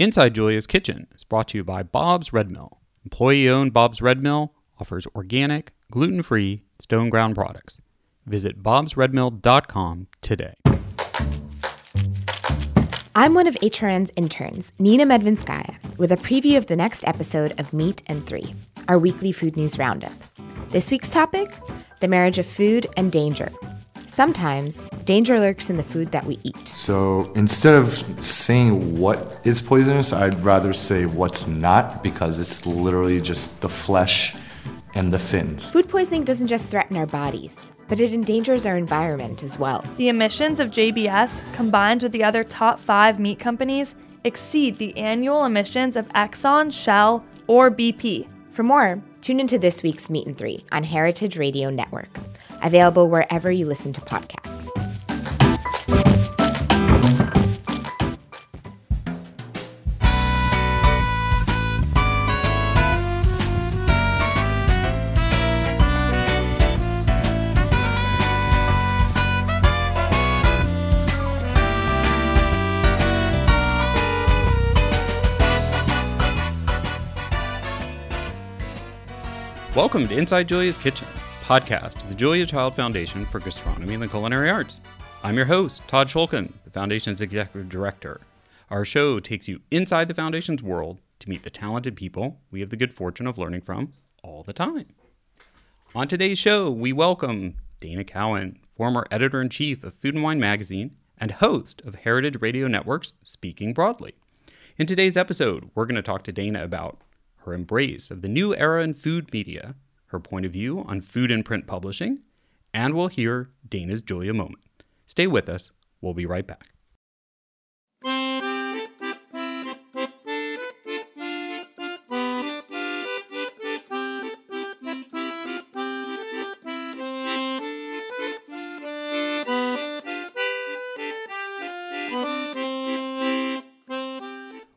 Inside Julia's Kitchen is brought to you by Bob's Red Mill. Employee owned Bob's Red Mill offers organic, gluten free, stone ground products. Visit bobsredmill.com today. I'm one of HRN's interns, Nina Medvinskaya, with a preview of the next episode of Meat and Three, our weekly food news roundup. This week's topic the marriage of food and danger. Sometimes, danger lurks in the food that we eat. So instead of saying what is poisonous, I'd rather say what's not because it's literally just the flesh and the fins. Food poisoning doesn't just threaten our bodies, but it endangers our environment as well. The emissions of JBS, combined with the other top five meat companies, exceed the annual emissions of Exxon, Shell, or BP. For more, tune into this week's Meat and Three on Heritage Radio Network, available wherever you listen to podcasts. Welcome to Inside Julia's Kitchen, podcast of the Julia Child Foundation for Gastronomy and the Culinary Arts. I'm your host, Todd Schulkin, the Foundation's Executive Director. Our show takes you inside the Foundation's world to meet the talented people we have the good fortune of learning from all the time. On today's show, we welcome Dana Cowin, former editor in chief of Food and Wine magazine and host of Heritage Radio Network's Speaking Broadly. In today's episode, we're going to talk to Dana about her embrace of the new era in food media, her point of view on food and print publishing, and we'll hear Dana's Julia moment. Stay with us. We'll be right back.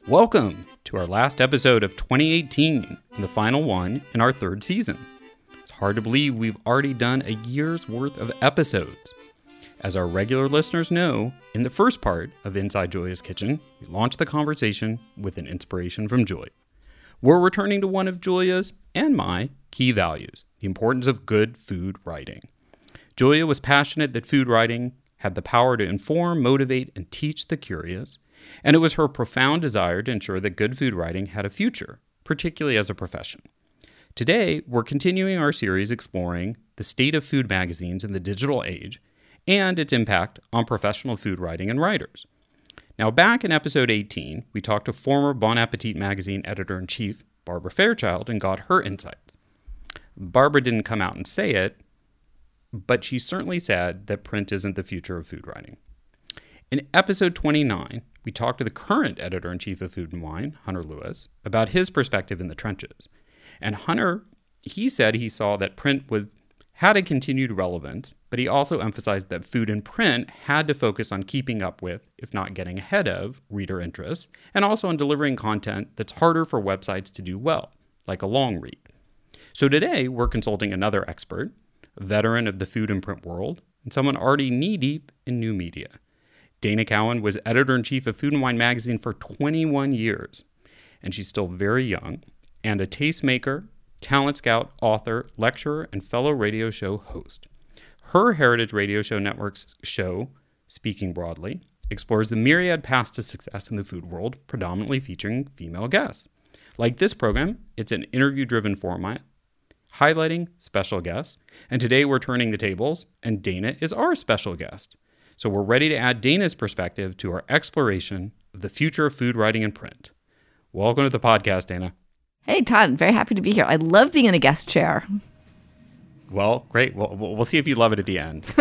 Welcome to our last episode of 2018 and the final one in our third season. Hard to believe we've already done a year's worth of episodes. As our regular listeners know, in the first part of Inside Julia's Kitchen, we launched the conversation with an inspiration from Julia. We're returning to one of Julia's and my key values the importance of good food writing. Julia was passionate that food writing had the power to inform, motivate, and teach the curious, and it was her profound desire to ensure that good food writing had a future, particularly as a profession. Today, we're continuing our series exploring the state of food magazines in the digital age and its impact on professional food writing and writers. Now, back in episode 18, we talked to former Bon Appetit magazine editor in chief, Barbara Fairchild, and got her insights. Barbara didn't come out and say it, but she certainly said that print isn't the future of food writing. In episode 29, we talked to the current editor in chief of Food and Wine, Hunter Lewis, about his perspective in the trenches. And Hunter, he said he saw that print was had a continued relevance, but he also emphasized that food and print had to focus on keeping up with, if not getting ahead of, reader interests, and also on delivering content that's harder for websites to do well, like a long read. So today, we're consulting another expert, veteran of the food and print world, and someone already knee deep in new media. Dana Cowin was editor in chief of Food and Wine magazine for 21 years, and she's still very young, and a tastemaker, talent scout, author, lecturer, and fellow radio show host. Her Heritage Radio Show Network's show, Speaking Broadly, explores the myriad paths to success in the food world, predominantly featuring female guests. Like this program, it's an interview driven format highlighting special guests. And today we're turning the tables, and Dana is our special guest. So we're ready to add Dana's perspective to our exploration of the future of food writing and print. Welcome to the podcast, Dana. Hey, Todd. Very happy to be here. I love being in a guest chair. Well, great. Well, we'll see if you love it at the end.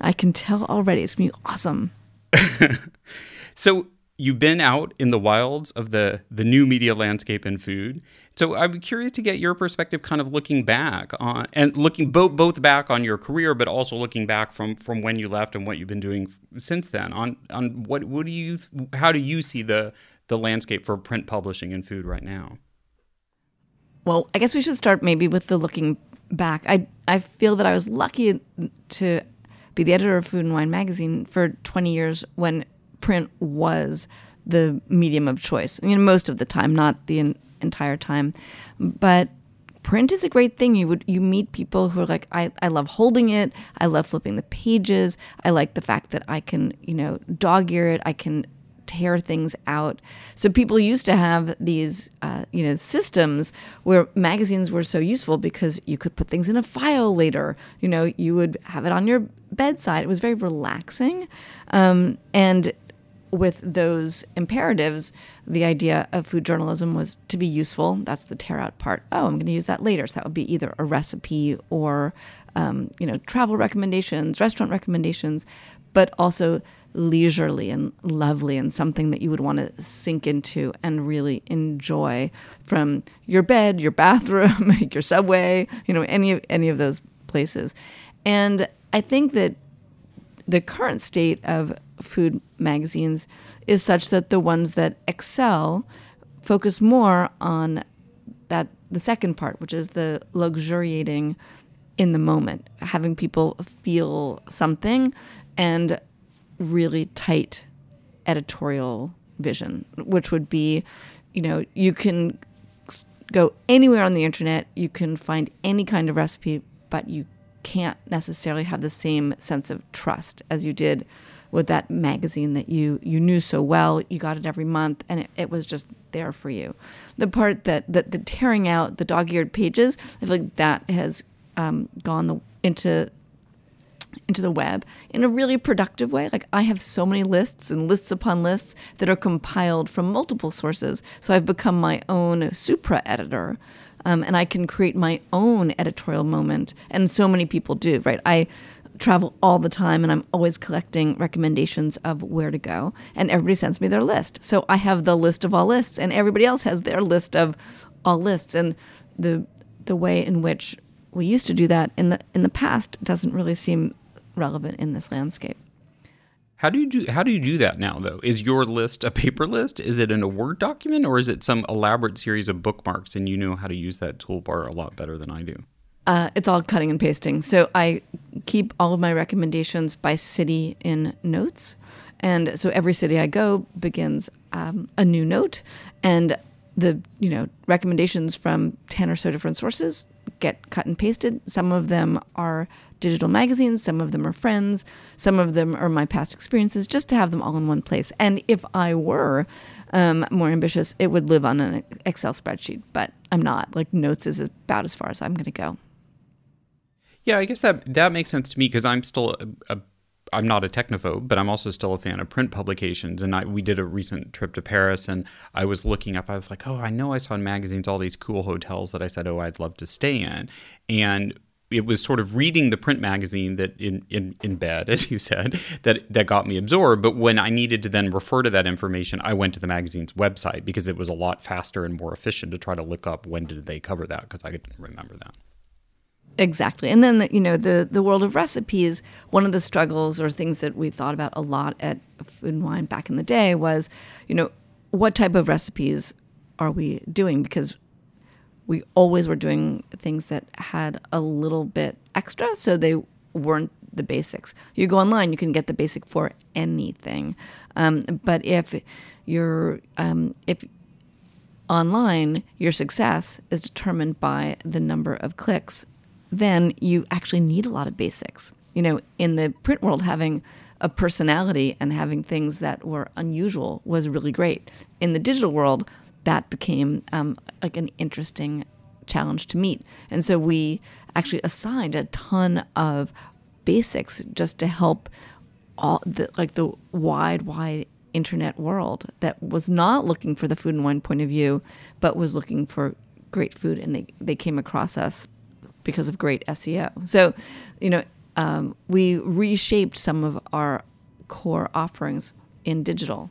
I can tell already. It's going to be awesome. so, you've been out in the wilds of the the new media landscape and food. So I'm curious to get your perspective, kind of looking back on and looking both both back on your career, but also looking back from from when you left and what you've been doing since then. On on what what do you how do you see the the landscape for print publishing in food right now? Well, I guess we should start maybe with the looking back. I I feel that I was lucky to be the editor of Food and Wine magazine for 20 years when print was the medium of choice. I mean, most of the time, not the en- entire time, but print is a great thing. You would you meet people who are like, I, I love holding it. I love flipping the pages. I like the fact that I can, you know, dog ear it. I can tear things out. So people used to have these, uh, you know, systems where magazines were so useful because you could put things in a file later. You know, you would have it on your bedside. It was very relaxing, um, and with those imperatives, the idea of food journalism was to be useful. That's the tear out part. Oh, I'm going to use that later. So that would be either a recipe or, um, you know, travel recommendations, restaurant recommendations, but also leisurely and lovely and something that you would want to sink into and really enjoy from your bed, your bathroom, your subway, you know, any of any of those places. And I think that the current state of food magazines is such that the ones that excel focus more on that the second part, which is the luxuriating in the moment, having people feel something and really tight editorial vision, which would be, you know, you can go anywhere on the internet, you can find any kind of recipe, but you can't necessarily have the same sense of trust as you did with that magazine that you you knew so well. You got it every month, and it, it was just there for you. The part that that the tearing out the dog-eared pages, I feel like that has um, gone the, into into the web in a really productive way. Like I have so many lists and lists upon lists that are compiled from multiple sources. So I've become my own supra editor. Um, and I can create my own editorial moment. And so many people do, right? I travel all the time and I'm always collecting recommendations of where to go. And everybody sends me their list. So I have the list of all lists, and everybody else has their list of all lists. And the the way in which we used to do that in the in the past doesn't really seem relevant in this landscape. How do you do how do you do that now though? Is your list a paper list? Is it in a Word document or is it some elaborate series of bookmarks and you know how to use that toolbar a lot better than I do? Uh, it's all cutting and pasting. So I keep all of my recommendations by city in notes. And so every city I go begins um, a new note. And the you know recommendations from 10 or so different sources get cut and pasted. Some of them are digital magazines, some of them are friends, some of them are my past experiences, just to have them all in one place. And if I were um, more ambitious, it would live on an Excel spreadsheet, but I'm not. Like notes is about as far as I'm going to go. Yeah, I guess that that makes sense to me because I'm still a, a I'm not a technophobe, but I'm also still a fan of print publications. And I, we did a recent trip to Paris, and I was looking up. I was like, oh, I know I saw in magazines all these cool hotels that I said, oh, I'd love to stay in. And it was sort of reading the print magazine that in, in, in bed, as you said, that that got me absorbed. But when I needed to then refer to that information, I went to the magazine's website because it was a lot faster and more efficient to try to look up when did they cover that because I didn't remember that. Exactly. And then, the, you know, the, the world of recipes, one of the struggles or things that we thought about a lot at Food and Wine back in the day was, you know, what type of recipes are we doing? Because we always were doing things that had a little bit extra, so they weren't the basics. You go online, you can get the basic for anything. Um, but if you're, um, if online, your success is determined by the number of clicks then you actually need a lot of basics. You know, in the print world, having a personality and having things that were unusual was really great. In the digital world, that became um, like an interesting challenge to meet. And so we actually assigned a ton of basics just to help all the like the wide, wide internet world that was not looking for the food and wine point of view, but was looking for great food, and they they came across us because of great SEO. So, you know, um, we reshaped some of our core offerings in digital.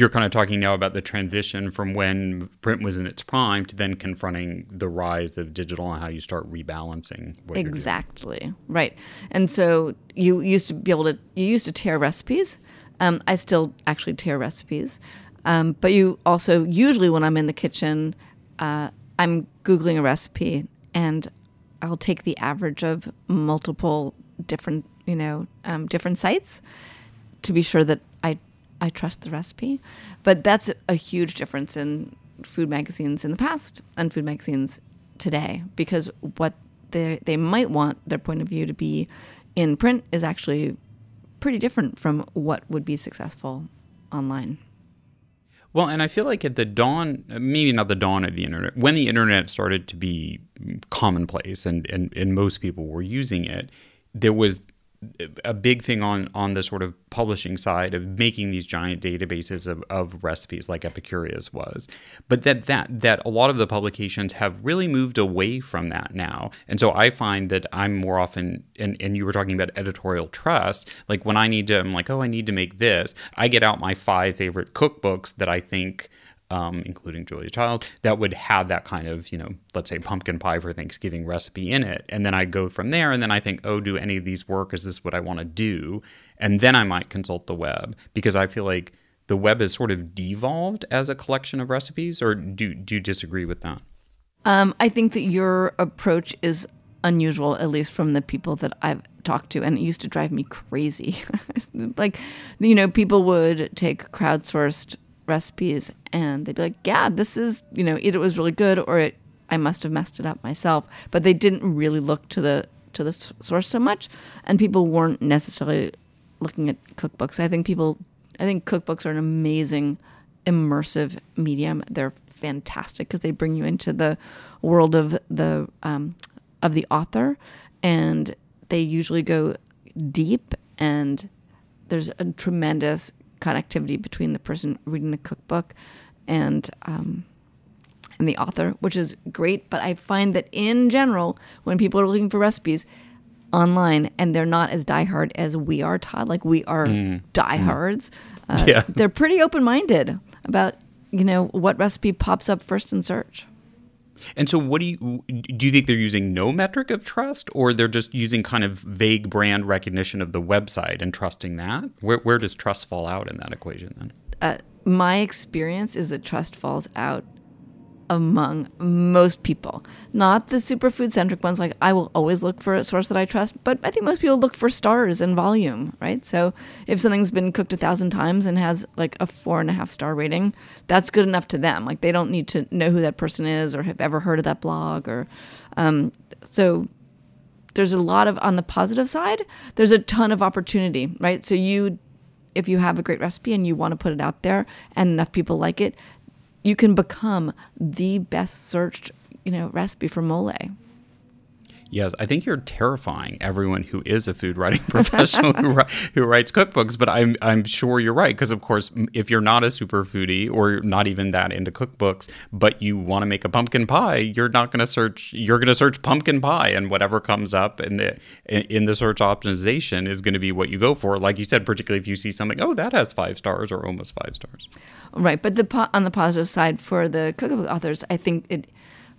You're kind of talking now about the transition from when print was in its prime to then confronting the rise of digital and how you start rebalancing. exactly right. And so you used to be able to you used to tear recipes. Um, I still actually tear recipes, um, but you also usually when I'm in the kitchen, uh, I'm googling a recipe and I'll take the average of multiple different, you know, um, different sites to be sure that I I trust the recipe. But that's a huge difference in food magazines in the past and food magazines today because what they they might want their point of view to be in print is actually pretty different from what would be successful online. Well, and I feel like at the dawn, maybe not the dawn of the internet, when the internet started to be commonplace and, and, and most people were using it, there was a big thing on on the sort of publishing side of making these giant databases of, of recipes like Epicurious was. But that that that a lot of the publications have really moved away from that now. And so I find that I'm more often and, and you were talking about editorial trust, like when I need to I'm like, oh I need to make this, I get out my five favorite cookbooks that I think um, including Julia Child, that would have that kind of, you know, let's say pumpkin pie for Thanksgiving recipe in it. And then I go from there and then I think, oh, do any of these work? Is this what I want to do? And then I might consult the web because I feel like the web is sort of devolved as a collection of recipes, or do, do you disagree with that? Um, I think that your approach is unusual, at least from the people that I've talked to, and it used to drive me crazy. like, you know, people would take crowdsourced recipes and they'd be like, yeah, this is, you know, either it was really good or it, I must have messed it up myself. But they didn't really look to the to the source so much, and people weren't necessarily looking at cookbooks. I think people, I think cookbooks are an amazing, immersive medium. They're fantastic because they bring you into the world of the um, of the author, and they usually go deep and there's a tremendous connectivity between the person reading the cookbook and um, and the author, which is great. But I find that in general, when people are looking for recipes online and they're not as diehard as we are, Todd, like we are mm. diehards, uh, yeah. they're pretty open minded about you know what recipe pops up first in search. And so, what do you do? You think they're using no metric of trust, or they're just using kind of vague brand recognition of the website and trusting that? Where where does trust fall out in that equation then? Uh, my experience is that trust falls out among most people. Not the superfood centric ones, like I will always look for a source that I trust, but I think most people look for stars and volume, right? So if something's been cooked a thousand times and has like a four and a half star rating, that's good enough to them. Like they don't need to know who that person is or have ever heard of that blog or um, so there's a lot of on the positive side, there's a ton of opportunity, right? So you if you have a great recipe and you want to put it out there and enough people like it, you can become the best searched, you know, recipe for mole. Yes, I think you're terrifying everyone who is a food writing professional who, who, writes cookbooks. But I'm I'm sure you're right because of course, if you're not a super foodie or not even that into cookbooks, but you want to make a pumpkin pie, you're not going to search. You're going to search pumpkin pie, and whatever comes up in the in the search optimization is going to be what you go for. Like you said, particularly if you see something, oh, that has five stars or almost five stars. Right, but the on the positive side for the cookbook authors, I think it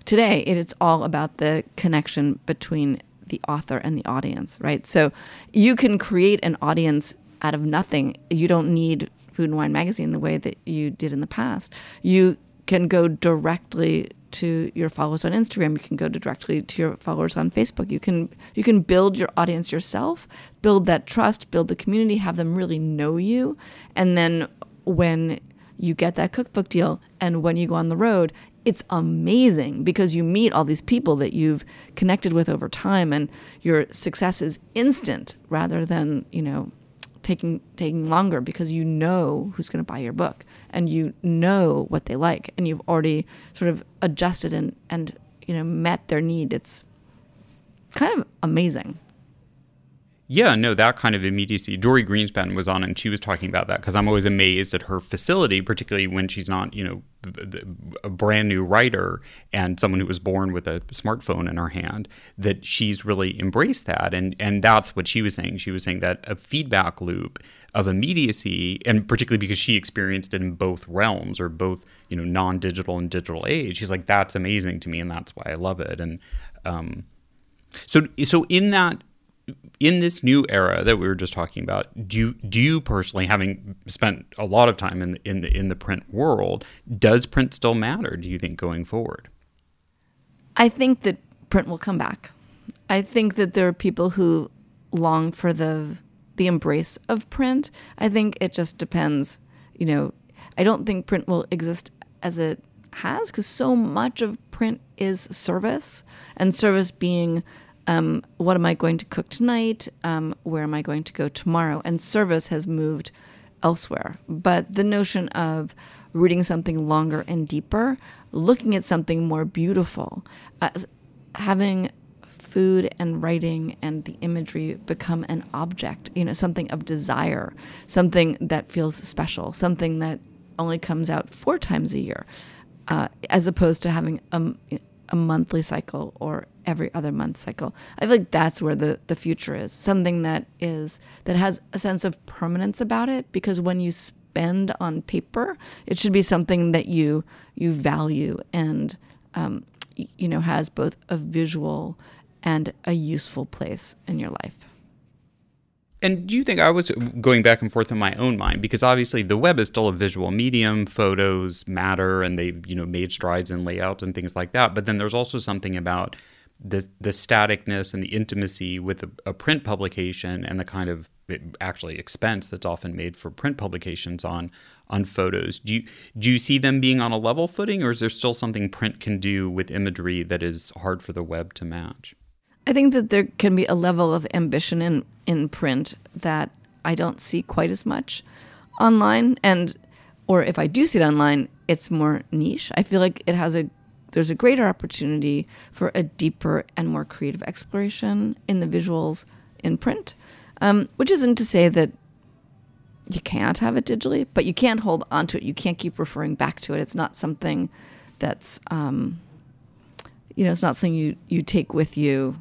today it is all about the connection between the author and the audience, right? So you can create an audience out of nothing. You don't need Food and Wine magazine the way that you did in the past. You can go directly to your followers on Instagram. You can go directly to your followers on Facebook. You can you can build your audience yourself, build that trust, build the community, have them really know you, and then when you get that cookbook deal. And when you go on the road, it's amazing because you meet all these people that you've connected with over time and your success is instant rather than, you know, taking taking longer because you know who's going to buy your book and you know what they like and you've already sort of adjusted and and you know met their need. It's kind of amazing. Yeah, no, that kind of immediacy. Dorie Greenspan was on, and she was talking about that because I'm always amazed at her facility, particularly when she's not, you know, a brand new writer and someone who was born with a smartphone in her hand. That she's really embraced that, and and that's what she was saying. She was saying that a feedback loop of immediacy, and particularly because she experienced it in both realms or both, you know, non-digital and digital age. She's like, that's amazing to me, and that's why I love it. And um, so, so in that in this new era that we were just talking about, do you, do you personally, having spent a lot of time in the, in the in the print world, does print still matter? Do you think going forward? I think that print will come back. I think that there are people who long for the the embrace of print. I think it just depends you know, I don't think print will exist as it has because so much of print is service and service being um, what am I going to cook tonight? Um, where am I going to go tomorrow? And service has moved elsewhere. But the notion of reading something longer and deeper, looking at something more beautiful, uh, having food and writing and the imagery become an object, you know, something of desire, something that feels special, something that only comes out four times a year, uh, as opposed to having a, a monthly cycle or every other month cycle. I feel like that's where the, the future is. Something that is that has a sense of permanence about it because when you spend on paper, it should be something that you you value and um, you know has both a visual and a useful place in your life. And do you think I was going back and forth in my own mind because obviously the web is still a visual medium, photos matter, and they you know made strides in layout and things like that. But then there's also something about the the staticness and the intimacy with a, a print publication and the kind of actually expense that's often made for print publications on on photos. Do you do you see them being on a level footing, or is there still something print can do with imagery that is hard for the web to match? I think that there can be a level of ambition in in print that I don't see quite as much online and or if I do see it online, it's more niche. I feel like it has a there's a greater opportunity for a deeper and more creative exploration in the visuals in print. Um, which isn't to say that you can't have it digitally, but you can't hold onto it. You can't keep referring back to it. It's not something that's um, you know, it's not something you you take with you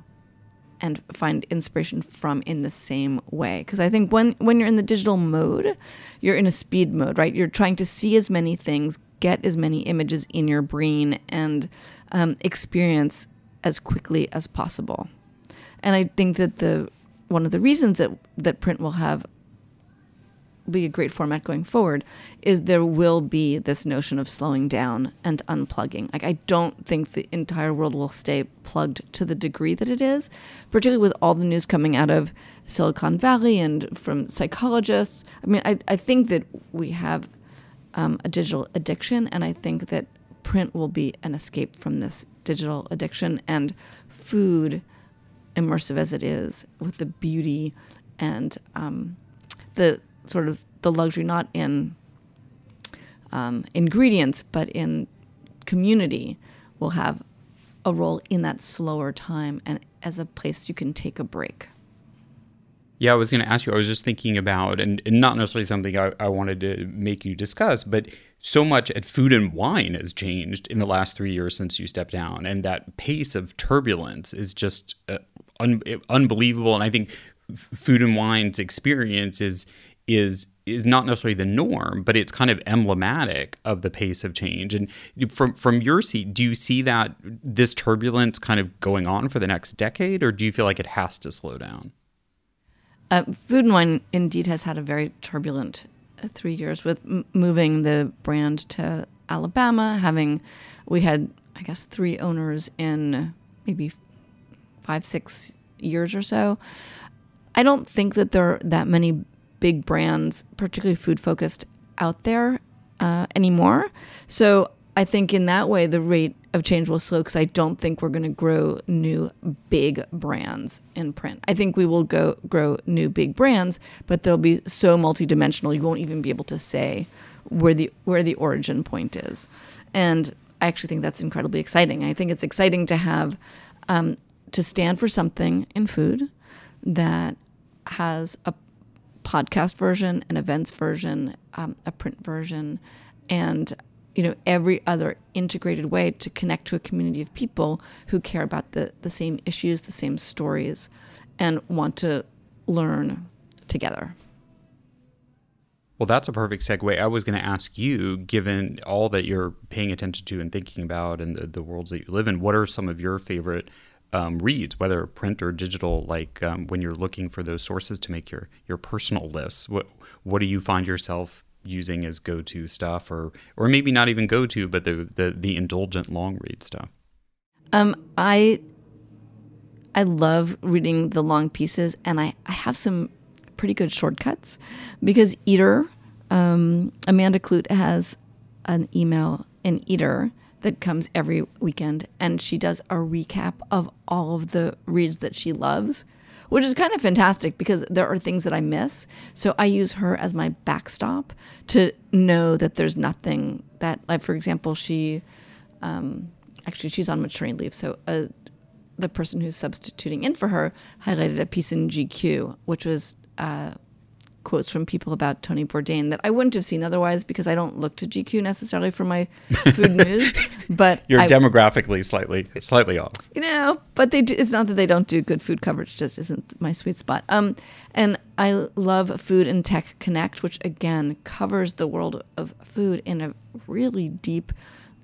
and find inspiration from in the same way because i think when when you're in the digital mode you're in a speed mode right you're trying to see as many things get as many images in your brain and um, experience as quickly as possible and i think that the one of the reasons that that print will have be a great format going forward is there will be this notion of slowing down and unplugging. Like I don't think the entire world will stay plugged to the degree that it is, particularly with all the news coming out of Silicon Valley and from psychologists. I mean, I, I think that we have um, a digital addiction, and I think that print will be an escape from this digital addiction and food immersive as it is with the beauty and um, the sort of the luxury not in um, ingredients but in community will have a role in that slower time and as a place you can take a break. Yeah, I was going to ask you. I was just thinking about, and, and not necessarily something I, I, wanted to make you discuss, but so much at food and wine has changed in the last three years since you stepped down, and that pace of turbulence is just uh, un- unbelievable. And I think food and wine's experience is is is not necessarily the norm, but it's kind of emblematic of the pace of change. And from from your seat, do you see that this turbulence kind of going on for the next decade, or do you feel like it has to slow down? Uh, Food and Wine indeed has had a very turbulent uh, three years with m- moving the brand to Alabama. Having we had, I guess, three owners in maybe five, six years or so. I don't think that there are that many big brands, particularly food focused, out there uh, anymore. So I think in that way, the rate of change will slow because I don't think we're going to grow new big brands in print. I think we will go grow new big brands, but they'll be so multidimensional you won't even be able to say where the where the origin point is. And I actually think that's incredibly exciting. I think it's exciting to have um, to stand for something in food that has a podcast version, an events version, um, a print version, and you know every other integrated way to connect to a community of people who care about the the same issues, the same stories, and want to learn together. Well, that's a perfect segue. I was going to ask you, given all that you're paying attention to and thinking about and the, the worlds that you live in, what are some of your favorite um, reads, whether print or digital, like um, when you're looking for those sources to make your your personal lists? What what do you find yourself using as go to stuff, or or maybe not even go to, but the the, the indulgent long read stuff? Um, I I love reading the long pieces, and I I have some pretty good shortcuts because Eater um, Amanda Kludt has an email in Eater that comes every weekend, and she does a recap of all of the reads that she loves, which is kind of fantastic because there are things that I miss. So I use her as my backstop to know that there's nothing that, like, for example, she um, actually she's on maternity leave, so uh, the person who's substituting in for her highlighted a piece in GQ, which was uh, quotes from people about Tony Bourdain that I wouldn't have seen otherwise because I don't look to GQ necessarily for my food news. But You're I, demographically slightly slightly off. you know, but they do, it's not that they don't do good food coverage; just isn't my sweet spot. Um, and I love Food and Tech Connect, which again covers the world of food in a really deep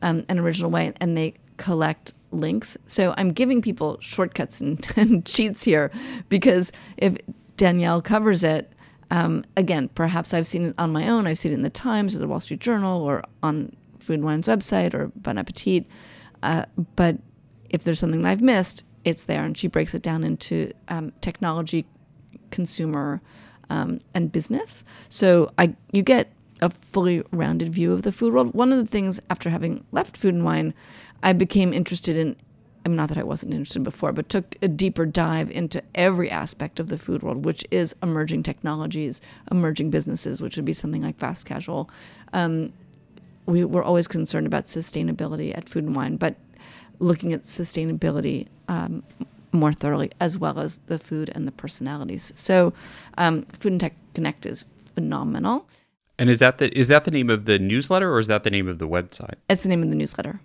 um, and original way, and they collect links. So I'm giving people shortcuts and, and cheats here because if Danielle covers it. Um, again, perhaps I've seen it on my own. I've seen it in the Times or the Wall Street Journal or on Food and Wine's website or Bon Appetit. Uh, but if there's something that I've missed, it's there. And she breaks it down into um, technology, consumer, um, and business. So I you get a fully rounded view of the food world. One of the things after having left Food and Wine, I became interested in. I mean, not that I wasn't interested before, but took a deeper dive into every aspect of the food world, which is emerging technologies, emerging businesses, which would be something like fast casual. Um, we were always concerned about sustainability at Food and Wine, but looking at sustainability um, more thoroughly, as well as the food and the personalities. So, um, Food and Tech Connect is phenomenal. And is that the is that the name of the newsletter or is that the name of the website? It's the name of the newsletter,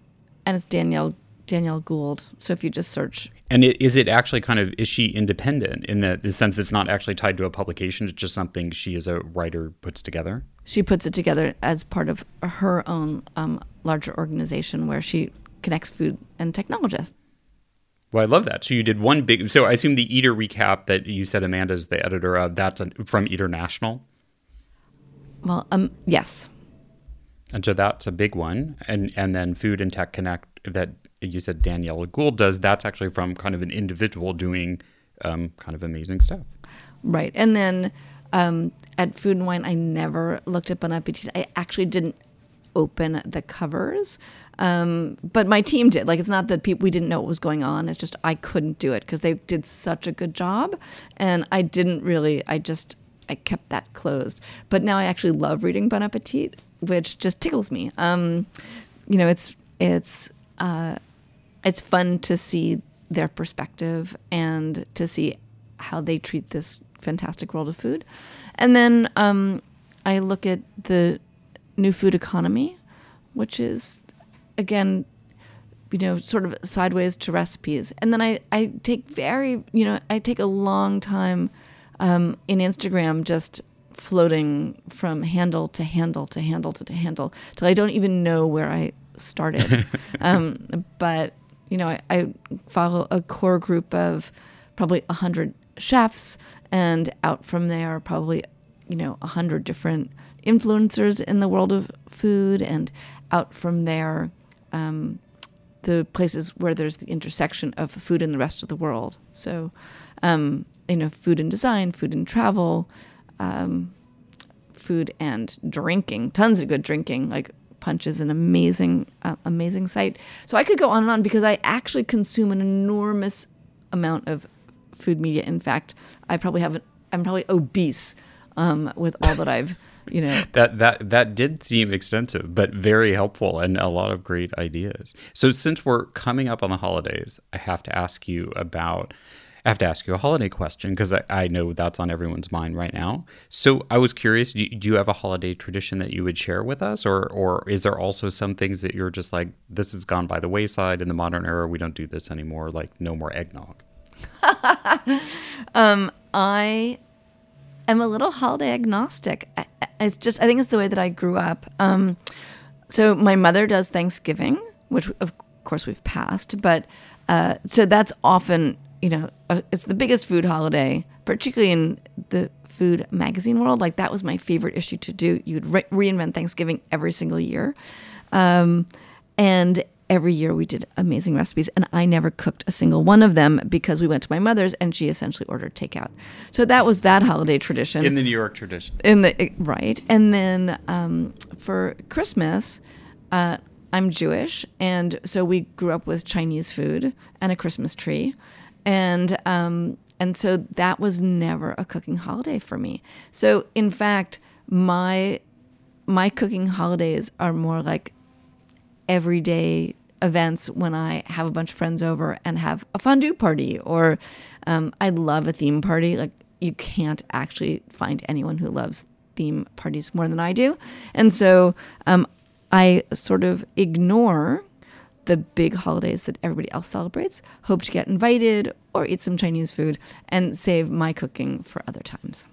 and it's Danielle Danielle Gould. So if you just search, And it, is it actually kind of is she independent in the, the sense it's not actually tied to a publication? It's just something she as a writer puts together. she puts it together as part of her own um, larger organization where she connects food and technologists. Well, I love that. So you did one big. So I assume the Eater recap that you said Amanda's the editor of. That's a, from Eater National, Well, um, yes, and so that's a big one. And and then Food and Tech Connect that you said Danielle Gould does. That's actually from kind of an individual doing um, kind of amazing stuff. Right. And then um, at Food and Wine, I never looked at Bon Appetit. I actually didn't open the covers, um, but my team did. Like, it's not that we didn't know what was going on. It's just I couldn't do it because they did such a good job, and I didn't really. I just I kept that closed. But now I actually love reading Bon Appetit, which just tickles me. Um, you know, it's it's uh, it's fun to see their perspective and to see how they treat this fantastic world of food. And then um, I look at the new food economy, which is again, you know, sort of sideways to recipes. And then I, I take very, you know, I take a long time um, in Instagram just floating from handle to handle to handle to handle till I don't even know where I started. um, but you know, I, I follow a core group of probably a hundred chefs, and out from there, probably you know a hundred different influencers in the world of food, and out from there, um, the places where there's the intersection of food and the rest of the world. So, um, you know, food and design, food and travel, um, food and drinking, tons of good drinking. Like Punch is an amazing, uh, amazing site. So I could go on and on because I actually consume an enormous amount of food media. In fact, I probably have, I'm probably obese um, with all that I've, you know, That that that did seem extensive, but very helpful and a lot of great ideas. So since we're coming up on the holidays, I have to ask you about. I have to ask you a holiday question because I, I know that's on everyone's mind right now. So I was curious, do you, do you have a holiday tradition that you would share with us, or or is there also some things that you're just like this has gone by the wayside in the modern era? We don't do this anymore. Like no more eggnog. I am a little holiday agnostic. I- It's just I think it's the way that I grew up. Um, so my mother does Thanksgiving, which of course we've passed, but uh, so that's often you know uh, it's the biggest food holiday, particularly in the food magazine world. Like that was my favorite issue to do. You'd re- reinvent Thanksgiving every single year, um, and every year we did amazing recipes, and I never cooked a single one of them because we went to my mother's and she essentially ordered takeout. So that was that holiday tradition In the New York tradition. in the right and then um, for christmas uh, i'm jewish and so we grew up with chinese food and a christmas tree and um, and so that was never a cooking holiday for me so in fact my my cooking holidays are more like everyday events when I have a bunch of friends over and have a fondue party, or um, I love a theme party. Like, you can't actually find anyone who loves theme parties more than I do. And so um, I sort of ignore the big holidays that everybody else celebrates, hope to get invited or eat some Chinese food, and save my cooking for other times.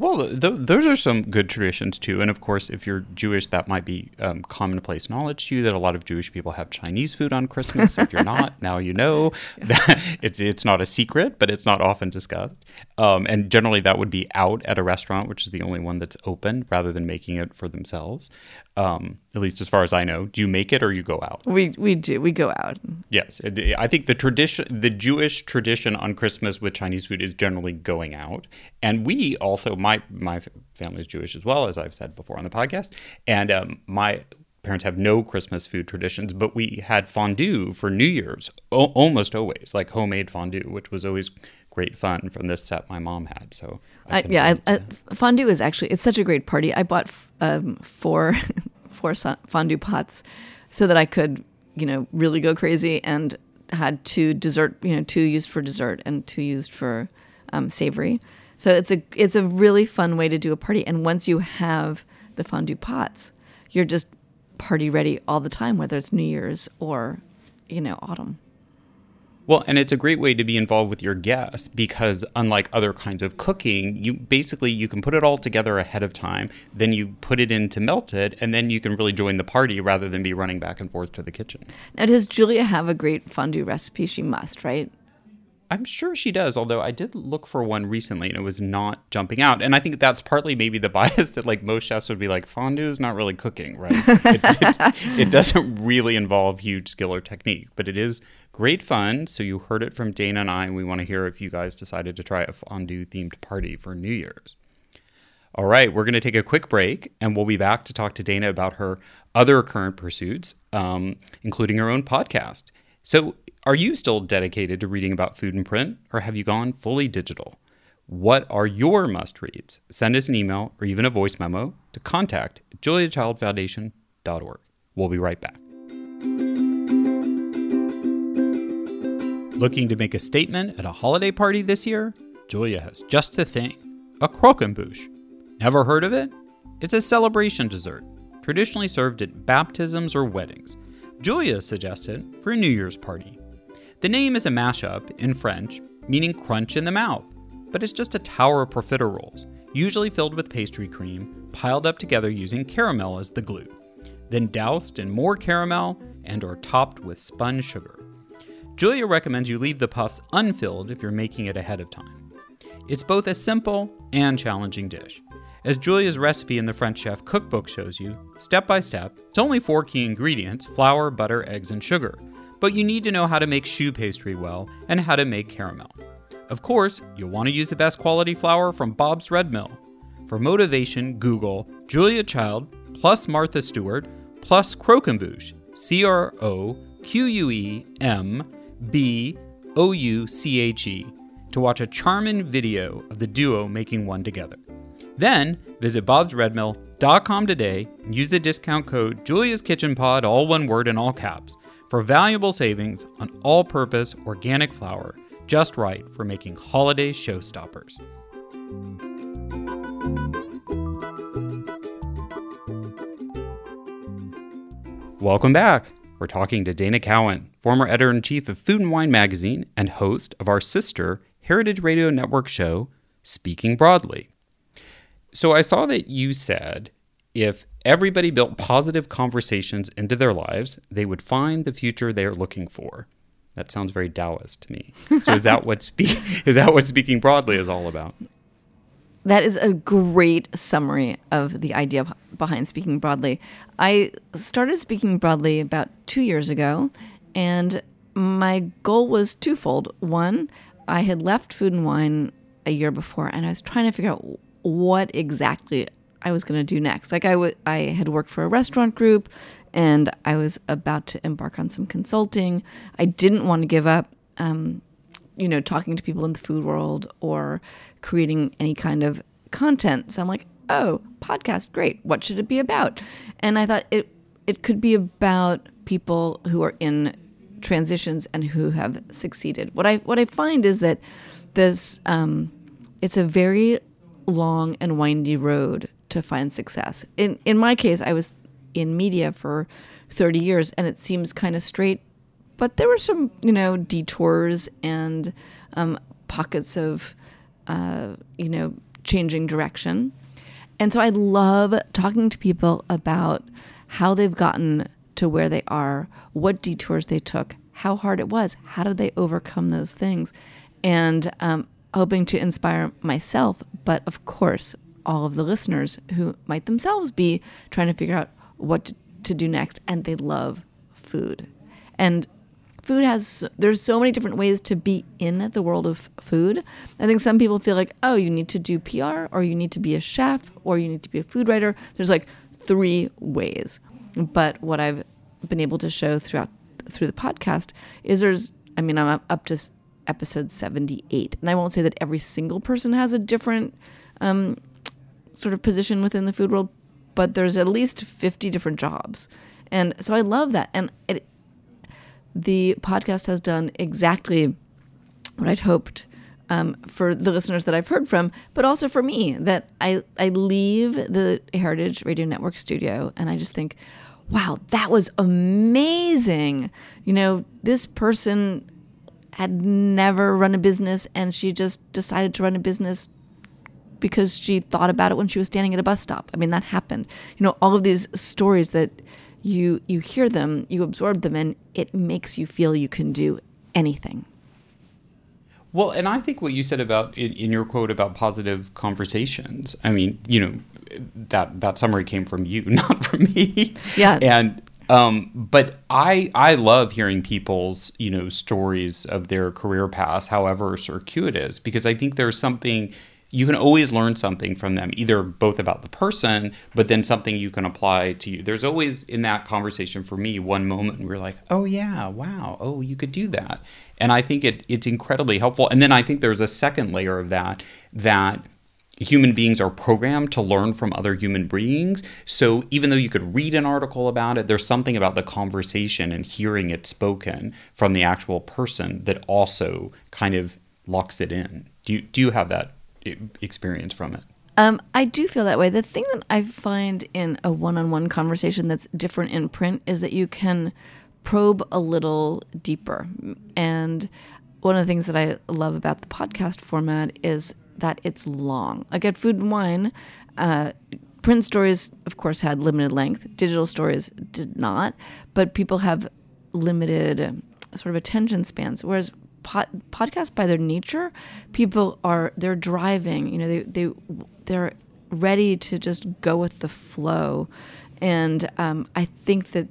Well, th- those are some good traditions too. And of course, if you're Jewish, that might be um, commonplace knowledge to you that a lot of Jewish people have Chinese food on Christmas. if you're not, now you know. That it's it's not a secret, but it's not often discussed. Um, and generally, that would be out at a restaurant, which is the only one that's open, rather than making it for themselves. Um, at least as far as I know. Do you make it or you go out? We we do we go out. Yes, I think the tradition, the Jewish tradition on Christmas with Chinese food is generally going out, and we also my my family is Jewish as well, as I've said before on the podcast, and um, my parents have no Christmas food traditions, but we had fondue for New Year's o- almost always, like homemade fondue, which was always great fun from this set my mom had. So I, can yeah, I, I, fondue is actually it's such a great party. I bought um, four four fondue pots so that I could you know really go crazy and had two dessert you know two used for dessert and two used for um, savory. So it's a it's a really fun way to do a party. And once you have the fondue pots, you're just party ready all the time, whether it's New Year's or you know autumn. Well, and it's a great way to be involved with your guests because unlike other kinds of cooking, you basically you can put it all together ahead of time, then you put it in to melt it, and then you can really join the party rather than be running back and forth to the kitchen. Now, does Julia have a great fondue recipe? She must, right? I'm sure she does, although I did look for one recently and it was not jumping out. And I think that's partly maybe the bias that like most chefs would be like, fondue is not really cooking, right? It's, it's, it doesn't really involve huge skill or technique, but it is great fun. So you heard it from Dana and I, and we want to hear if you guys decided to try a fondue themed party for New Year's. All right, we're going to take a quick break and we'll be back to talk to Dana about her other current pursuits, um, including her own podcast. So, are you still dedicated to reading about food in print or have you gone fully digital? What are your must reads? Send us an email or even a voice memo to contact at juliachildfoundation.org. We'll be right back. Looking to make a statement at a holiday party this year? Julia has just the thing a croquembouche. Never heard of it? It's a celebration dessert, traditionally served at baptisms or weddings. Julia suggested for a New Year's party. The name is a mashup in French, meaning crunch in the mouth, but it's just a tower of profiteroles, usually filled with pastry cream, piled up together using caramel as the glue, then doused in more caramel and or topped with spun sugar. Julia recommends you leave the puffs unfilled if you're making it ahead of time. It's both a simple and challenging dish. As Julia's recipe in the French Chef cookbook shows you, step by step, it's only four key ingredients flour, butter, eggs, and sugar. But you need to know how to make choux pastry well and how to make caramel. Of course, you'll want to use the best quality flour from Bob's Red Mill. For motivation, Google Julia Child plus Martha Stewart plus Croquembouche, C R O Q U E M B O U C H E, to watch a charming video of the duo making one together. Then visit bobsredmill.com today and use the discount code Julia's Kitchen Pod, all one word and all caps, for valuable savings on all purpose organic flour, just right for making holiday showstoppers. Welcome back. We're talking to Dana Cowin, former editor in chief of Food and Wine magazine and host of our sister Heritage Radio Network show, Speaking Broadly. So I saw that you said if everybody built positive conversations into their lives, they would find the future they're looking for. That sounds very Taoist to me. So is that what spe- is that what speaking broadly is all about? that is a great summary of the idea behind speaking broadly. I started speaking broadly about two years ago, and my goal was twofold. One, I had left food and wine a year before, and I was trying to figure out what exactly I was going to do next. Like I, w- I had worked for a restaurant group, and I was about to embark on some consulting. I didn't want to give up. Um, you know, talking to people in the food world or creating any kind of content. So I'm like, oh, podcast, great. What should it be about? And I thought it it could be about people who are in transitions and who have succeeded. What I what I find is that this um, it's a very long and windy road to find success. In in my case, I was in media for 30 years and it seems kind of straight, but there were some, you know, detours and um, pockets of uh, you know, changing direction. And so I love talking to people about how they've gotten to where they are, what detours they took, how hard it was, how did they overcome those things, and um, hoping to inspire myself, but of course, all of the listeners who might themselves be trying to figure out what to, do next, and they love food. And food has there's so many different ways to be in the world of food. I think some people feel like, "Oh, you need to do PR or you need to be a chef or you need to be a food writer." There's like three ways. But what I've been able to show throughout through the podcast is there's I mean, I'm up, up to episode 78. And I won't say that every single person has a different um, sort of position within the food world, but there's at least 50 different jobs. And so I love that. And it, the podcast has done exactly what I'd hoped um, for the listeners that I've heard from, but also for me that I, I leave the Heritage Radio Network studio and I just think, wow, that was amazing. You know, this person had never run a business and she just decided to run a business because she thought about it when she was standing at a bus stop. I mean, that happened. You know, all of these stories that you you hear them, you absorb them, and it makes you feel you can do anything. Well, and I think what you said about in, in, your quote about positive conversations. I mean, you know, that that summary came from you, not from me. Yeah. And um, but I I love hearing people's you know stories of their career paths, however circuitous, because I think there's something you can always learn something from them, either both about the person, but then something you can apply to you. There's always in that conversation for me one moment where we're like, oh yeah, wow, oh you could do that, and I think it it's incredibly helpful. And then I think there's a second layer of that that human beings are programmed to learn from other human beings. So even though you could read an article about it, there's something about the conversation and hearing it spoken from the actual person that also kind of locks it in. Do you do you have that experience from it. Um, I do feel that way. The thing that I find in a one on one conversation that's different in print is that you can probe a little deeper. And one of the things that I love about the podcast format is that it's long. Like at Food and Wine, uh, print stories, of course, had limited length, digital stories did not, but people have limited sort of attention spans. Whereas pod, podcasts by their nature, people are they're driving. You know, they they they're ready to just go with the flow, and um, I think that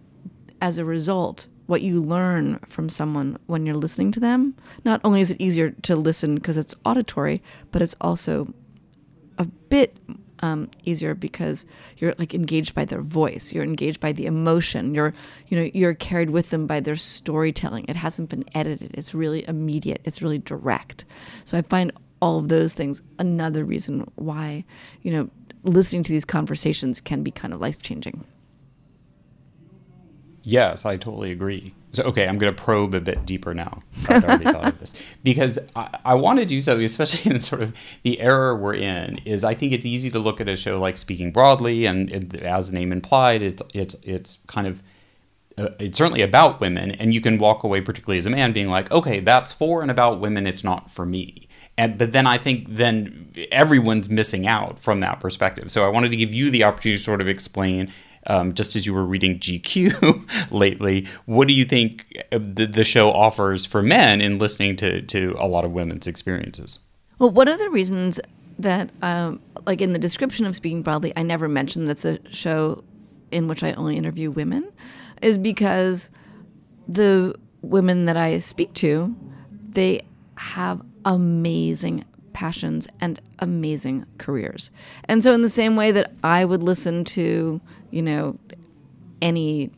as a result, what you learn from someone when you're listening to them, not only is it easier to listen because it's auditory, but it's also a bit um, easier because you're like engaged by their voice you're engaged by the emotion you're you know you're carried with them by their storytelling. It hasn't been edited. It's really immediate. It's really direct. So i find all of those things another reason why you know listening to these conversations can be kind of life changing yes i totally agree so, okay, I'm going to probe a bit deeper now. I've already thought of this because I, I want to do something, especially in sort of the era we're in. Is I think it's easy to look at a show like Speaking Broadly, and it, as the name implied, it's it's it's kind of uh, it's certainly about women, and you can walk away, particularly as a man, being like, okay, that's for and about women. It's not for me. And, but then I think then everyone's missing out from that perspective. So I wanted to give you the opportunity to sort of explain um, just as you were reading GQ lately, what do you think uh, the, the show offers for men in listening to, to a lot of women's experiences? Well, one of the reasons that, um, like in the description of Speaking Broadly, I never mentioned that it's a show in which I only interview women, is because the women that I speak to, they have amazing passions and amazing careers. And so, in the same way that I would listen to, you know, any,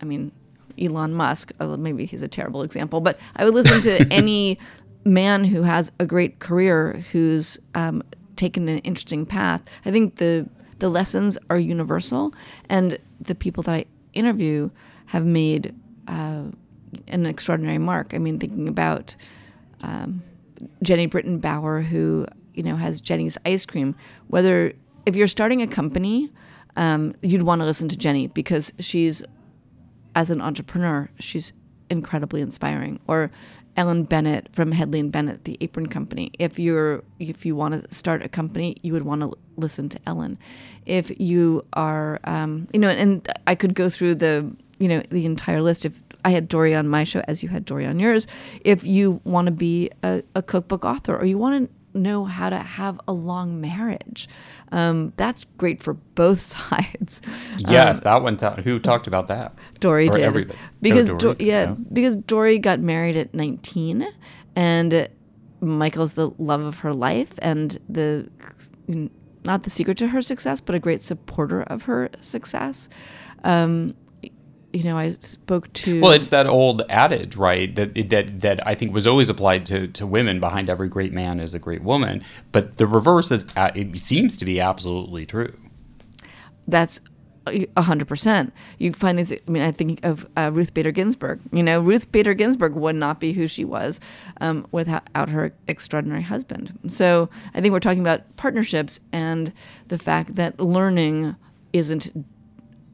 I mean, Elon Musk, although maybe he's a terrible example, but I would listen to any man who has a great career who's um, taken an interesting path. I think the the lessons are universal, and the people that I interview have made uh, an extraordinary mark. I mean, thinking about um, Jeni Britton Bauer, who you know has Jeni's ice cream. Whether if you're starting a company, um, you'd want to listen to Jeni because she's as an entrepreneur, she's incredibly inspiring. Or Ellen Bennett from Hedley and Bennett, the Apron Company. If you're if you want to start a company, you would want to listen to Ellen. If you are, um, you know, and I could go through the you know the entire list. If I had Dorie on my show, as you had Dorie on yours, if you want to be a, a cookbook author or you want to know how to have a long marriage. Um, that's great for both sides. Yes, Um, that one. ta- who talked about that? Dorie Or did everybody. because Oh, Dorie, yeah, yeah. because Dorie got married at 19 and Michael's the love of her life and the not the secret to her success but a great supporter of her success. Um, you know, I spoke to Well, it's that old adage, right? That that that I think was always applied to to women. Behind every great man is a great woman. But the reverse is it seems to be absolutely true. that's a hundred percent. You find these. I mean, I think of uh, Ruth Bader Ginsburg. You know, Ruth Bader Ginsburg would not be who she was um, without her extraordinary husband. So I think we're talking about partnerships and the fact that learning isn't.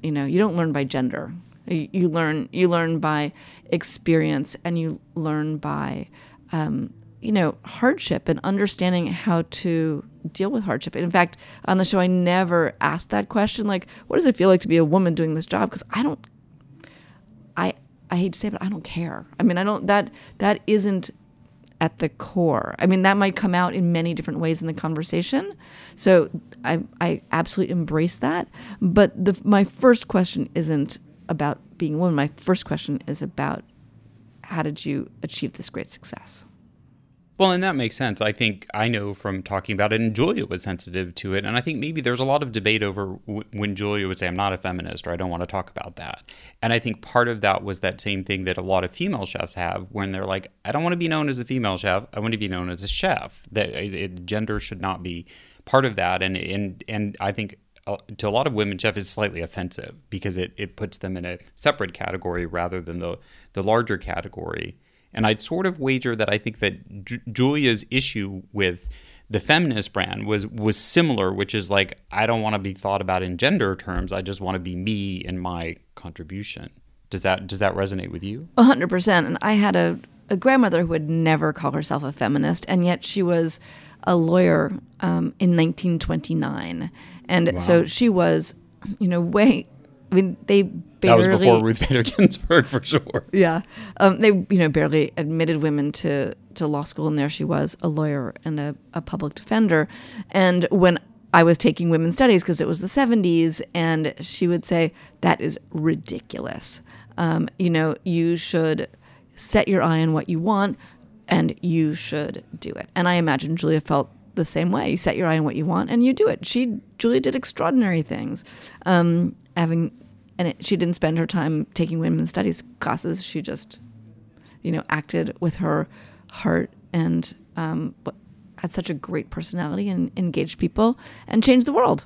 You know, you don't learn by gender. You, learn. You learn by experience, and you learn by. Um, you know, hardship and understanding how to deal with hardship. In fact, on the show, I never asked that question, like, what does it feel like to be a woman doing this job? Because I don't, I, I hate to say it, but I don't care. I mean, I don't, that, that isn't at the core. I mean, that might come out in many different ways in the conversation. So I, I absolutely embrace that. But the, my first question isn't about being a woman. My first question is about how did you achieve this great success? Well, and that makes sense. I think I know from talking about it, and Julia was sensitive to it. And I think maybe there's a lot of debate over w- when Julia would say, I'm not a feminist, or I don't want to talk about that. And I think part of that was that same thing that a lot of female chefs have when they're like, I don't want to be known as a female chef. I want to be known as a chef. That it, it- gender should not be part of that. And, and, and I think to a lot of women, chef is slightly offensive because it, it puts them in a separate category rather than the, the larger category. And I'd sort of wager that I think that Ju- Julia's issue with the feminist brand was was similar, which is like I don't want to be thought about in gender terms. I just want to be me and my contribution. Does that does that resonate with you? Hundred percent. And I had a, a grandmother who would never call herself a feminist, and yet she was a lawyer um, in 1929, and so she was, you know, way. I mean, they barely, That was before Ruth Bader Ginsburg, for sure. Yeah, um, they you know barely admitted women to to law school, and there she was, a lawyer and a, a public defender. And when I was taking women's studies because it was the '70s, and she would say that is ridiculous. Um, you know, you should set your eye on what you want, and you should do it. And I imagine Julia felt the same way. You set your eye on what you want, and you do it. She Julia did extraordinary things. Um, having and it, she didn't spend her time taking women's studies classes. She just, you know, acted with her heart and um, had such a great personality and engaged people and changed the world.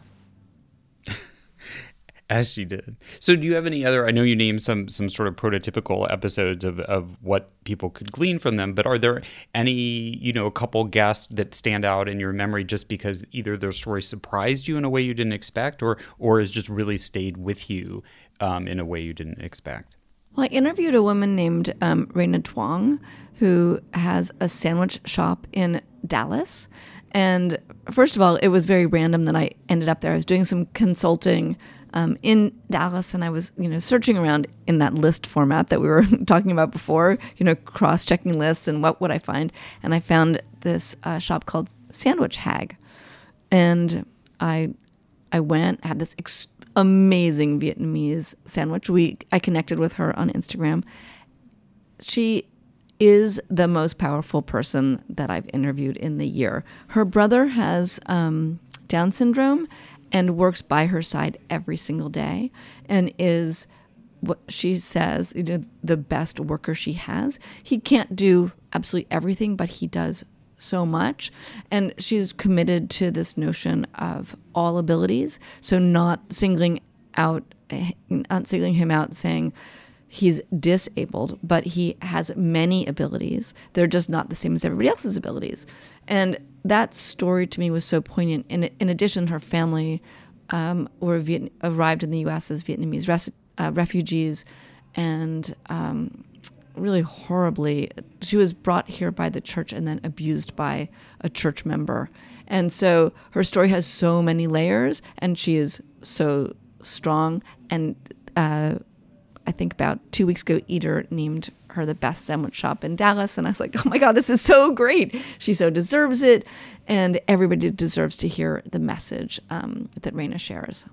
As she did. So, do you have any other? I know you named some some sort of prototypical episodes of of what people could glean from them, but are there any you know a couple guests that stand out in your memory just because either their story surprised you in a way you didn't expect, or or has just really stayed with you um, in a way you didn't expect? Well, I interviewed a woman named um, Reyna Duong, who has a sandwich shop in Dallas. And first of all, it was very random that I ended up there. I was doing some consulting um, in Dallas, and I was, you know, searching around in that list format that we were talking about before. You know, cross-checking lists and what would I find? And I found this uh, shop called Sandwich Hag, and I I went had this ex- amazing Vietnamese sandwich. We I connected with her on Instagram. She is the most powerful person that I've interviewed in the year. Her brother has um, Down syndrome and works by her side every single day and is what she says you know, the best worker she has. He can't do absolutely everything, but he does so much. And she's committed to this notion of all abilities. So not singling out, not singling him out, saying he's disabled, but he has many abilities. They're just not the same as everybody else's abilities. And that story to me was so poignant. In, in addition, her family um, were Viet- arrived in the U.S. as Vietnamese res- uh, refugees, and um, really horribly. She was brought here by the church and then abused by a church member. And so her story has so many layers, and she is so strong. And uh, I think about two weeks ago, Eater named her the best sandwich shop in Dallas. And I was like, oh my God, this is so great. She so deserves it. And everybody deserves to hear the message um, that Reyna shares.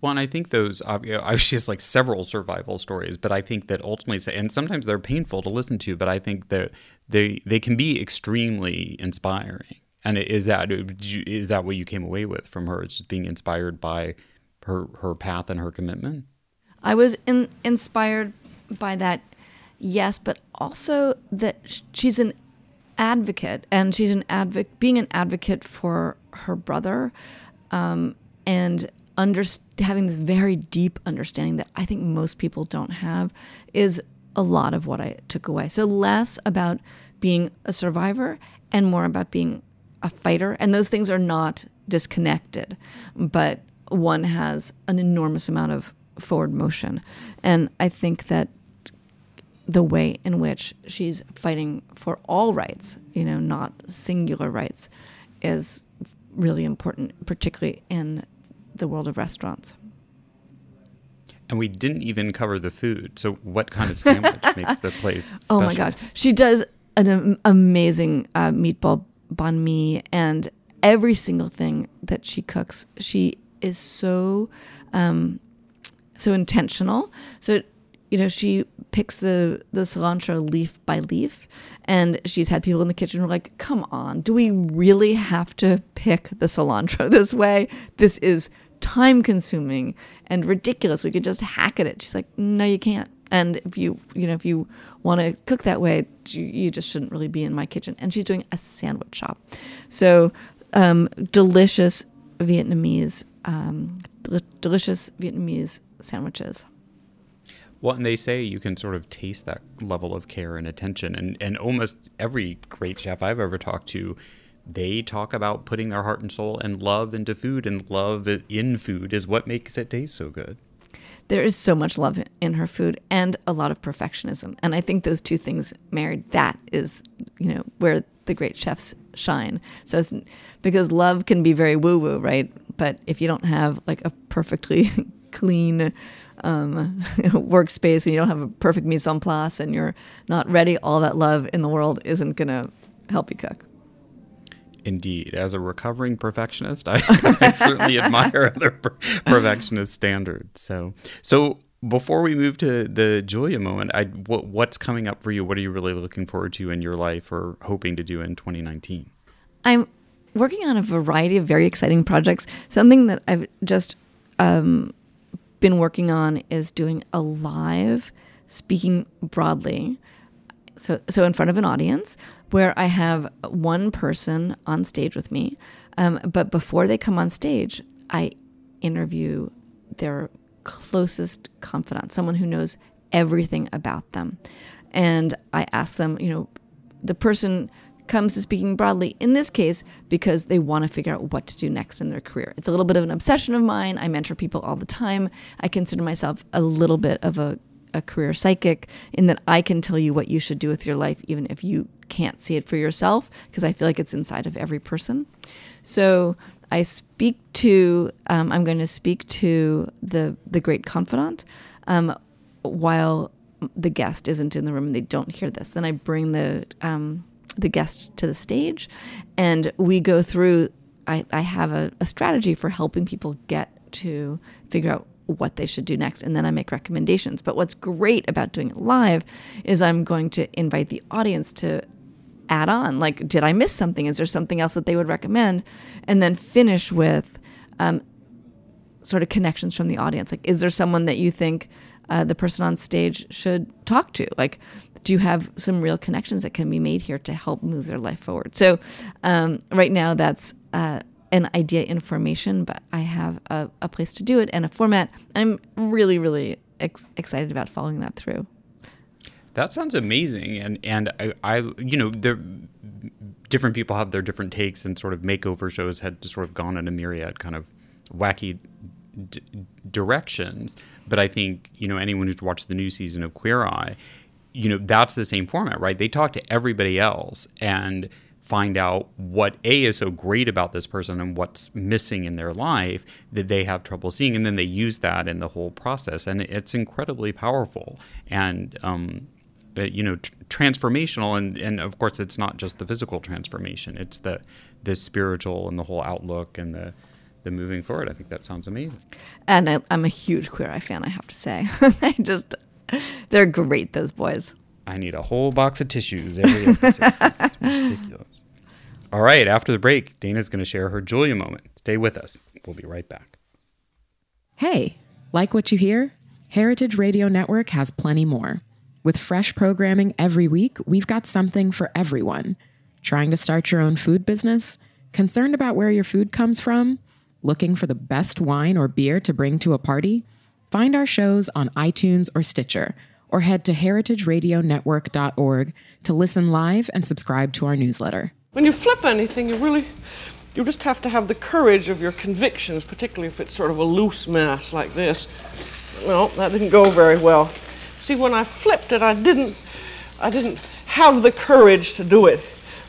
Well, and I think those, you know, she has like several survival stories, but I think that ultimately, and sometimes they're painful to listen to, but I think that they they can be extremely inspiring. And is that is that what you came away with from her? It's just being inspired by her her path and her commitment. I was in, inspired by that, yes, but also that she's an advocate, and she's an advocate, being an advocate for her brother, um, and under, having this very deep understanding that I think most people don't have is a lot of what I took away. So less about being a survivor and more about being a fighter, and those things are not disconnected, but one has an enormous amount of forward motion. And I think that the way in which she's fighting for all rights, you know, not singular rights, is really important, particularly in the world of restaurants. And we didn't even cover the food. So, what kind of sandwich makes the place special? Oh my gosh. She does an amazing uh, meatball banh mi, and every single thing that she cooks, she is so um, so intentional. So you know, she picks the the cilantro leaf by leaf, and she's had people in the kitchen who are like, "Come on, do we really have to pick the cilantro this way? This is time consuming and ridiculous. We could just hack at it." She's like, "No, you can't." And if you you know if you want to cook that way, you, just shouldn't really be in my kitchen. And she's doing a sandwich shop, so um, delicious Vietnamese, um, del- delicious Vietnamese sandwiches. Well, and they say you can sort of taste that level of care and attention. And, and almost every great chef I've ever talked to, they talk about putting their heart and soul and love into food, and love in food is what makes it taste so good. There is so much love in her food and a lot of perfectionism. And I think those two things married, that is, you know, where the great chefs shine. So it's because love can be very woo woo, right? But if you don't have like a perfectly clean um, workspace and you don't have a perfect mise en place and you're not ready, all that love in the world isn't going to help you cook. Indeed. As a recovering perfectionist, I, I certainly admire other per- perfectionist standards. So, so before we move to the Julia moment, I, what, what's coming up for you? What are you really looking forward to in your life or hoping to do in 2019? I'm working on a variety of very exciting projects. Something that I've just um, been working on is doing a live speaking broadly so so in front of an audience where I have one person on stage with me, um, but before they come on stage, I interview their closest confidant, someone who knows everything about them, and I ask them, you know, the person comes to speaking broadly in this case because they want to figure out what to do next in their career. It's a little bit of an obsession of mine. I mentor people all the time. I consider myself a little bit of a, a career psychic in that I can tell you what you should do with your life, even if you can't see it for yourself, because I feel like it's inside of every person. So I speak to, um, I'm going to speak to the, the great confidant um, while the guest isn't in the room and they don't hear this. Then I bring the, um, the guest to the stage and we go through I, I have a, a strategy for helping people get to figure out what they should do next and then I make recommendations. But what's great about doing it live is I'm going to invite the audience to add on like did I miss something? Is there something else that they would recommend? And then finish with um, sort of connections from the audience. Like is there someone that you think uh, the person on stage should talk to? Like do you have some real connections that can be made here to help move their life forward? So um, right now that's uh, an idea information, but I have a, a, place to do it and a format. I'm really, really ex- excited about following that through. That sounds amazing, and and I, I, you know, there different people have their different takes, and sort of makeover shows had sort of gone in a myriad kind of wacky d- directions. But I think you know anyone who's watched the new season of Queer Eye, you know, that's the same format, right? They talk to everybody else and find out what a is so great about this person and what's missing in their life that they have trouble seeing and then they use that in the whole process and it's incredibly powerful and um, uh, you know tr- transformational and, and of course it's not just the physical transformation it's the the spiritual and the whole outlook and the the moving forward i think that sounds amazing and I, i'm a huge queer eye fan i have to say i just they're great those boys I need a whole box of tissues every episode. it's ridiculous. All right, after the break, Dana's going to share her Julia moment. Stay with us. We'll be right back. Hey, like what you hear? Heritage Radio Network has plenty more. With fresh programming every week, we've got something for everyone. Trying to start your own food business? Concerned about where your food comes from? Looking for the best wine or beer to bring to a party? Find our shows on iTunes or Stitcher or head to heritageradionetwork.org to listen live and subscribe to our newsletter. When you flip anything, you really you just have to have the courage of your convictions, particularly if it's sort of a loose mass like this. Well, that didn't go very well. See, when I flipped it, I didn't I didn't have the courage to do it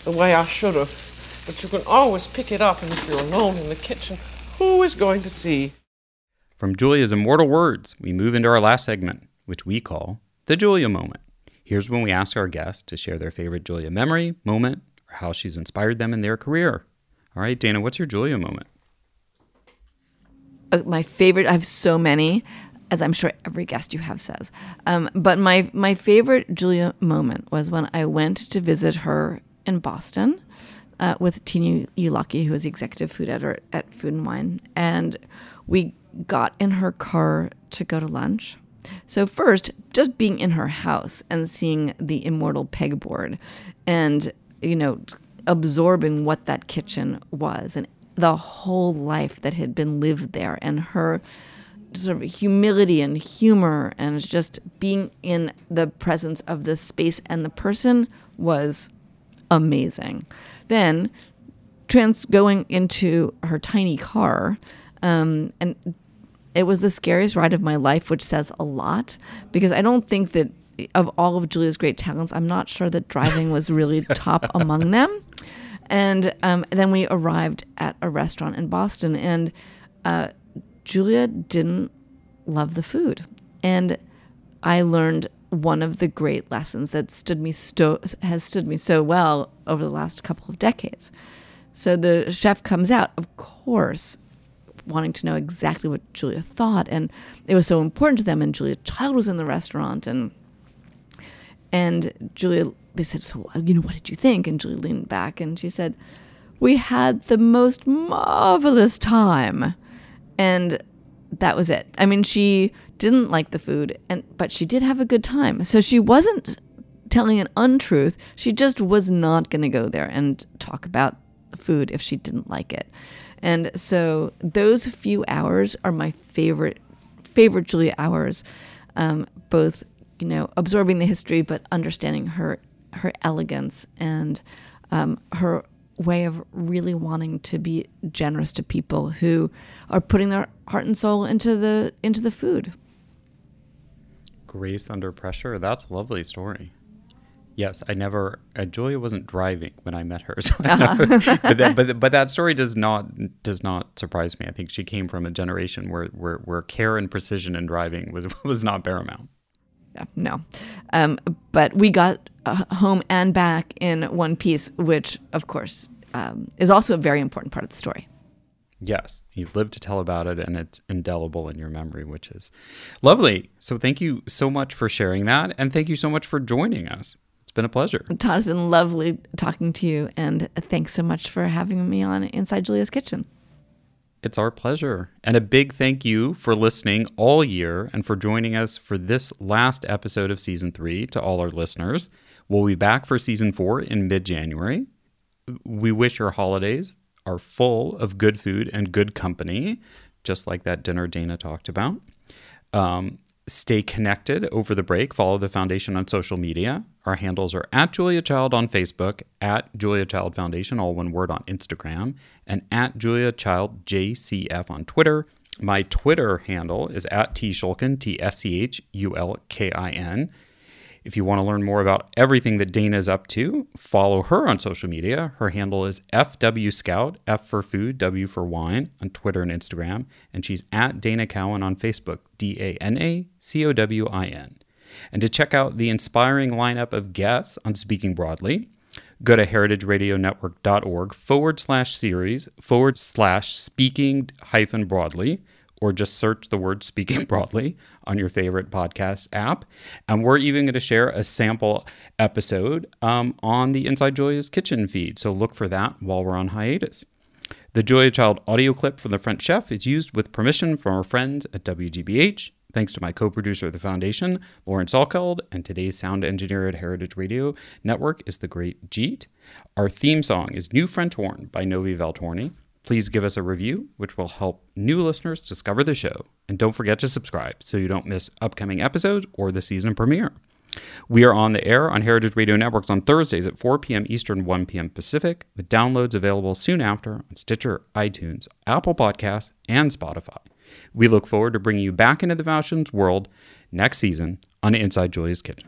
the way I should have. But you can always pick it up, and if you're alone in the kitchen, who is going to see? From Julia's immortal words, we move into our last segment, which we call the Julia moment. Here's when we ask our guests to share their favorite Julia memory, moment, or how she's inspired them in their career. All right, Dana, what's your Julia moment? Uh, my favorite, I have so many, as I'm sure every guest you have says. Um, but my, my favorite Julia moment was when I went to visit her in Boston uh, with Tina Ujlaki, who is the executive food editor at Food and Wine. And we got in her car to go to lunch so, first, just being in her house and seeing the immortal pegboard and, you know, absorbing what that kitchen was and the whole life that had been lived there and her sort of humility and humor and just being in the presence of the space and the person was amazing. Then, trans going into her tiny car um, and it was the scariest ride of my life, which says a lot because I don't think that of all of Julia's great talents, I'm not sure that driving was really top among them. And um, then we arrived at a restaurant in Boston, and uh, Julia didn't love the food. And I learned one of the great lessons that stood me sto- has stood me so well over the last couple of decades. So the chef comes out, of course, wanting to know exactly what Julia thought, and it was so important to them. And Julia Child was in the restaurant, and and Julia, they said, "So uh, you know, what did you think?" And Julia leaned back and she said, "We had the most marvelous time," and that was it. I mean, she didn't like the food, and but she did have a good time. So she wasn't telling an untruth. She just was not going to go there and talk about food if she didn't like it. And so those few hours are my favorite favorite Julia hours, um, both you know absorbing the history but understanding her her elegance and um, her way of really wanting to be generous to people who are putting their heart and soul into the into the food. Grace under pressure. That's a lovely story. Yes, I never. Uh, Julia wasn't driving when I met her, so uh-huh. never, but, that, but but that story does not does not surprise me. I think she came from a generation where where, where care and precision in driving was was not paramount. Yeah, no, um, but we got uh, home and back in one piece, which of course um, is also a very important part of the story. Yes, you lived to tell about it, and it's indelible in your memory, which is lovely. So, thank you so much for sharing that, and thank you so much for joining us. It's been a pleasure. Todd, it's been lovely talking to you, and thanks so much for having me on Inside Julia's Kitchen. It's our pleasure. And a big thank you for listening all year and for joining us for this last episode of season three to all our listeners. We'll be back for season four in mid January. We wish your holidays are full of good food and good company, just like that dinner Dana talked about. Um, stay connected over the break. Follow the foundation on social media. Our handles are at Julia Child on Facebook, at Julia Child Foundation, all one word on Instagram, and at Julia Child JCF on Twitter. My Twitter handle is at T Schulkin, T S C H U L K I N. If you want to learn more about everything that Dana is up to, follow her on social media. Her handle is FW Scout, F for food, W for wine, on Twitter and Instagram. And she's at Dana Cowin on Facebook, D A N A C O W I N. And to check out the inspiring lineup of guests on Speaking Broadly, go to heritageradionetwork.org forward slash series forward slash speaking hyphen broadly or just search the word speaking broadly on your favorite podcast app. And we're even going to share a sample episode um, on the Inside Julia's Kitchen feed. So look for that while we're on hiatus. The Julia Child audio clip from The French Chef is used with permission from our friends at WGBH. Thanks to my co producer of the foundation, Lauren Salkeld, and today's sound engineer at Heritage Radio Network is the great Jeet. Our theme song is New French Horn by Novi Valtorni. Please give us a review, which will help new listeners discover the show. And don't forget to subscribe so you don't miss upcoming episodes or the season premiere. We are on the air on Heritage Radio Networks on Thursdays at 4 p.m. Eastern, 1 p.m. Pacific, with downloads available soon after on Stitcher, iTunes, Apple Podcasts, and Spotify. We look forward to bringing you back into the Fashions world next season on Inside Julia's Kitchen.